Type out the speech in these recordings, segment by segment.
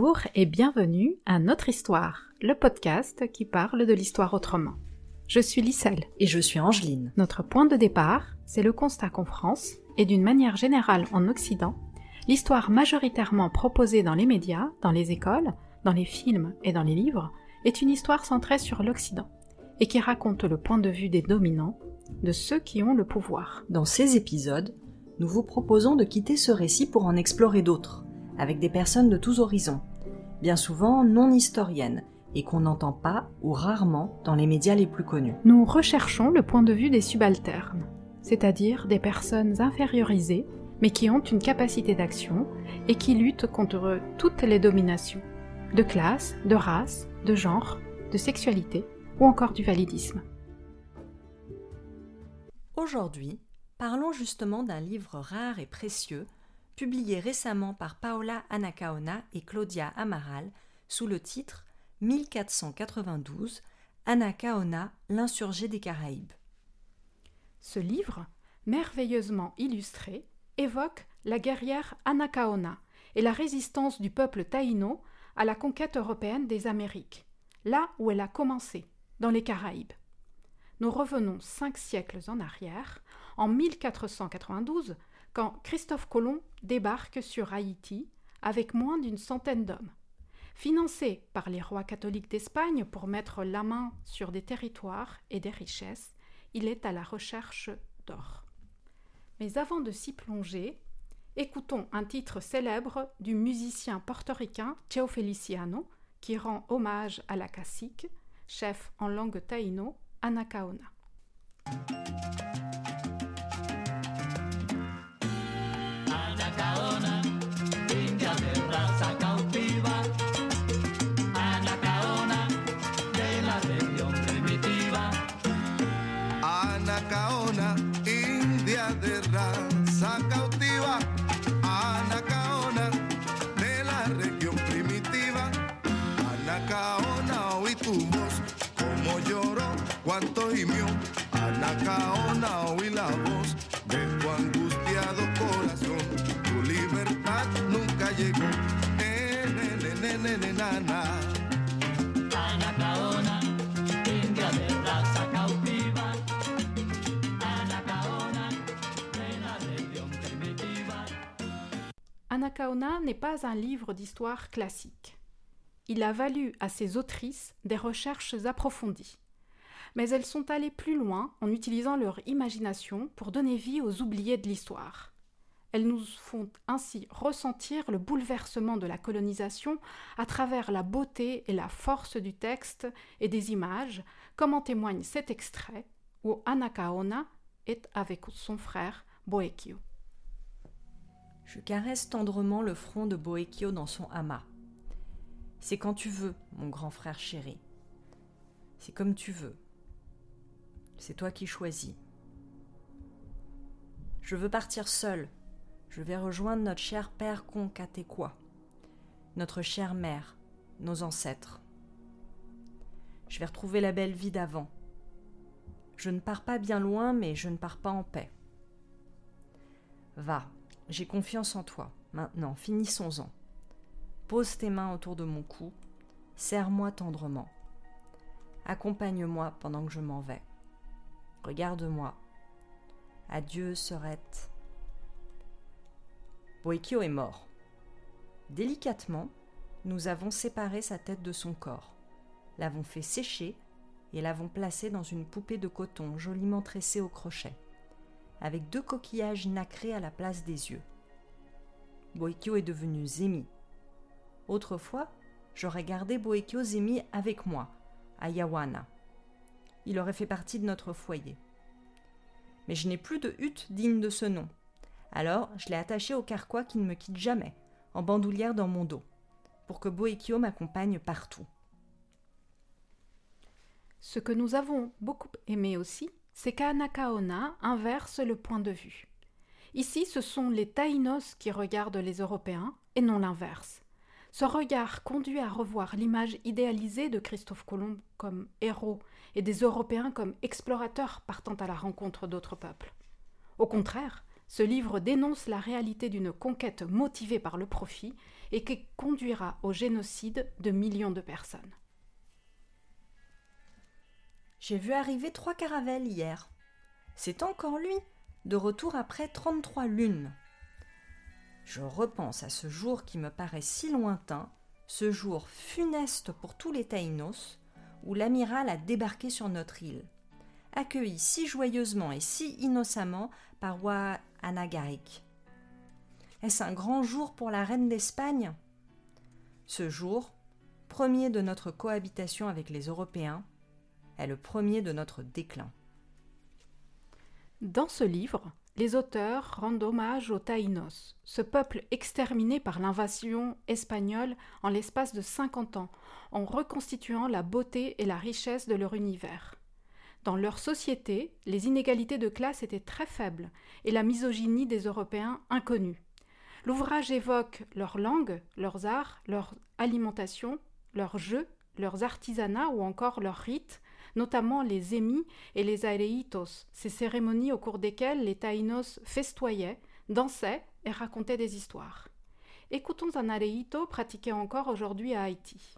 Bonjour et bienvenue à Notre Histoire, le podcast qui parle de l'histoire autrement. Je suis Lisselle. Et je suis Angeline. Notre point de départ, c'est le constat qu'en France, et d'une manière générale en Occident, l'histoire majoritairement proposée dans les médias, dans les écoles, dans les films et dans les livres, est une histoire centrée sur l'Occident, et qui raconte le point de vue des dominants, de ceux qui ont le pouvoir. Dans ces épisodes, nous vous proposons de quitter ce récit pour en explorer d'autres, avec des personnes de tous horizons, bien souvent non historiennes, et qu'on n'entend pas ou rarement dans les médias les plus connus. Nous recherchons le point de vue des subalternes, c'est-à-dire des personnes infériorisées, mais qui ont une capacité d'action et qui luttent contre toutes les dominations, de classe, de race, de genre, de sexualité ou encore du validisme. Aujourd'hui, parlons justement d'un livre rare et précieux, publié récemment par Paola Anacaona et Claudia Amaral sous le titre 1492 Anacaona, l'insurgé des Caraïbes. Ce livre, merveilleusement illustré, évoque la guerrière Anacaona et la résistance du peuple taïno à la conquête européenne des Amériques, là où elle a commencé, dans les Caraïbes. Nous revenons cinq siècles en arrière en 1492, quand Christophe Colomb débarque sur Haïti avec moins d'une centaine d'hommes. Financé par les rois catholiques d'Espagne pour mettre la main sur des territoires et des richesses, il est à la recherche d'or. Mais avant de s'y plonger, écoutons un titre célèbre du musicien portoricain Cheo Feliciano qui rend hommage à la cacique, chef en langue taïno, Anacaona. Cuánto gimió Anacaona oí la voz de tu angustiado corazón. Tu libertad nunca llegó. Nene, nene, nene, nana. Anacaona, india de raza cautiva. Anacaona, de la región primitiva. Anacaona n'est pas un livre d'histoire classique. Il a valu à ses autrices des recherches approfondies mais elles sont allées plus loin en utilisant leur imagination pour donner vie aux oubliés de l'histoire. Elles nous font ainsi ressentir le bouleversement de la colonisation à travers la beauté et la force du texte et des images, comme en témoigne cet extrait où Anakaona est avec son frère Boekio. Je caresse tendrement le front de Boekio dans son hama. C'est quand tu veux, mon grand frère chéri. C'est comme tu veux. C'est toi qui choisis. Je veux partir seul. Je vais rejoindre notre cher père Concatequa, notre chère mère, nos ancêtres. Je vais retrouver la belle vie d'avant. Je ne pars pas bien loin, mais je ne pars pas en paix. Va, j'ai confiance en toi. Maintenant, finissons-en. Pose tes mains autour de mon cou, serre-moi tendrement. Accompagne-moi pendant que je m'en vais. Regarde-moi. Adieu, Sorette. Boekio est mort. Délicatement, nous avons séparé sa tête de son corps, l'avons fait sécher et l'avons placé dans une poupée de coton joliment tressée au crochet, avec deux coquillages nacrés à la place des yeux. Boekio est devenu Zemi. Autrefois, j'aurais gardé Boekio Zemi avec moi, à Yawana il aurait fait partie de notre foyer. Mais je n'ai plus de hutte digne de ce nom. Alors je l'ai attaché au carquois qui ne me quitte jamais, en bandoulière dans mon dos, pour que Boekio m'accompagne partout. Ce que nous avons beaucoup aimé aussi, c'est qu'Anakaona inverse le point de vue. Ici, ce sont les Taïnos qui regardent les Européens et non l'inverse. Ce regard conduit à revoir l'image idéalisée de Christophe Colomb comme héros et des Européens comme explorateurs partant à la rencontre d'autres peuples. Au contraire, ce livre dénonce la réalité d'une conquête motivée par le profit et qui conduira au génocide de millions de personnes. J'ai vu arriver trois caravelles hier. C'est encore lui, de retour après 33 lunes. Je repense à ce jour qui me paraît si lointain, ce jour funeste pour tous les Taïnos, où l'amiral a débarqué sur notre île, accueilli si joyeusement et si innocemment par roi Anagaric. Est-ce un grand jour pour la reine d'Espagne? Ce jour, premier de notre cohabitation avec les Européens, est le premier de notre déclin. Dans ce livre, les auteurs rendent hommage aux Taïnos, ce peuple exterminé par l'invasion espagnole en l'espace de 50 ans, en reconstituant la beauté et la richesse de leur univers. Dans leur société, les inégalités de classe étaient très faibles et la misogynie des Européens inconnue. L'ouvrage évoque leur langue, leurs arts, leur alimentation, leurs jeux, leurs artisanats ou encore leurs rites, notamment les émis et les areitos, ces cérémonies au cours desquelles les taïnos festoyaient, dansaient et racontaient des histoires. Écoutons un areito pratiqué encore aujourd'hui à Haïti.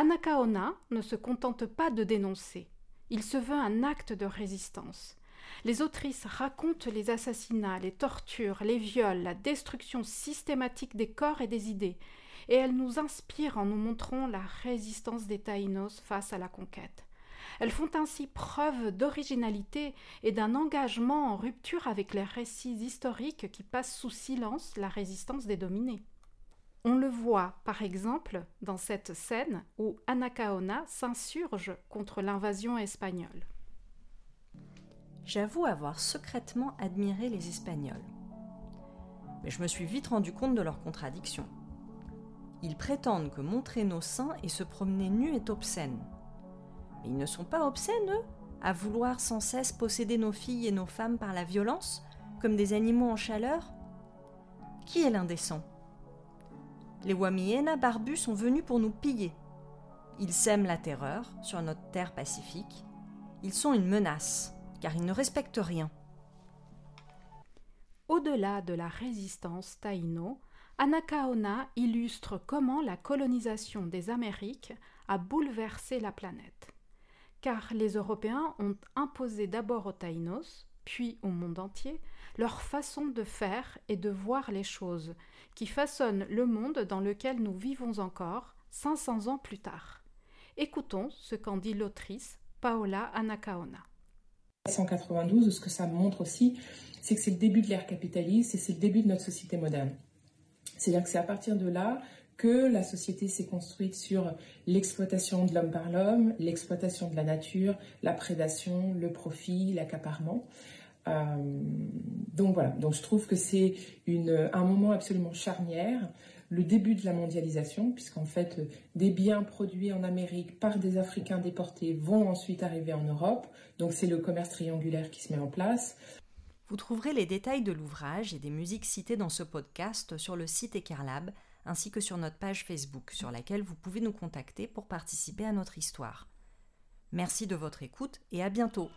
Anacaona ne se contente pas de dénoncer. Il se veut un acte de résistance. Les autrices racontent les assassinats, les tortures, les viols, la destruction systématique des corps et des idées, et elles nous inspirent en nous montrant la résistance des Taïnos face à la conquête. Elles font ainsi preuve d'originalité et d'un engagement en rupture avec les récits historiques qui passent sous silence la résistance des dominés. On le voit, par exemple, dans cette scène où Anacaona s'insurge contre l'invasion espagnole. J'avoue avoir secrètement admiré les Espagnols. Mais je me suis vite rendu compte de leurs contradictions. Ils prétendent que montrer nos seins et se promener nus est obscène. Mais ils ne sont pas obscènes, eux, à vouloir sans cesse posséder nos filles et nos femmes par la violence, comme des animaux en chaleur? Qui est l'indécent? Les Wamiena barbus sont venus pour nous piller. Ils sèment la terreur sur notre terre pacifique. Ils sont une menace, car ils ne respectent rien. Au-delà de la résistance taïno, Anacaona illustre comment la colonisation des Amériques a bouleversé la planète. Car les Européens ont imposé d'abord aux Taïnos, puis au monde entier, leur façon de faire et de voir les choses, qui façonnent le monde dans lequel nous vivons encore 500 ans plus tard. Écoutons ce qu'en dit l'autrice Paola Anacaona. 192, ce que ça montre aussi, c'est que c'est le début de l'ère capitaliste et c'est le début de notre société moderne. C'est-à-dire que c'est à partir de là que la société s'est construite sur l'exploitation de l'homme par l'homme, l'exploitation de la nature, la prédation, le profit, l'accaparement. Euh, donc voilà, donc je trouve que c'est un moment absolument charnière, le début de la mondialisation, puisqu'en fait des biens produits en Amérique par des Africains déportés vont ensuite arriver en Europe. Donc c'est le commerce triangulaire qui se met en place. Vous trouverez les détails de l'ouvrage et des musiques citées dans ce podcast sur le site Ecarlab ainsi que sur notre page Facebook sur laquelle vous pouvez nous contacter pour participer à notre histoire. Merci de votre écoute et à bientôt.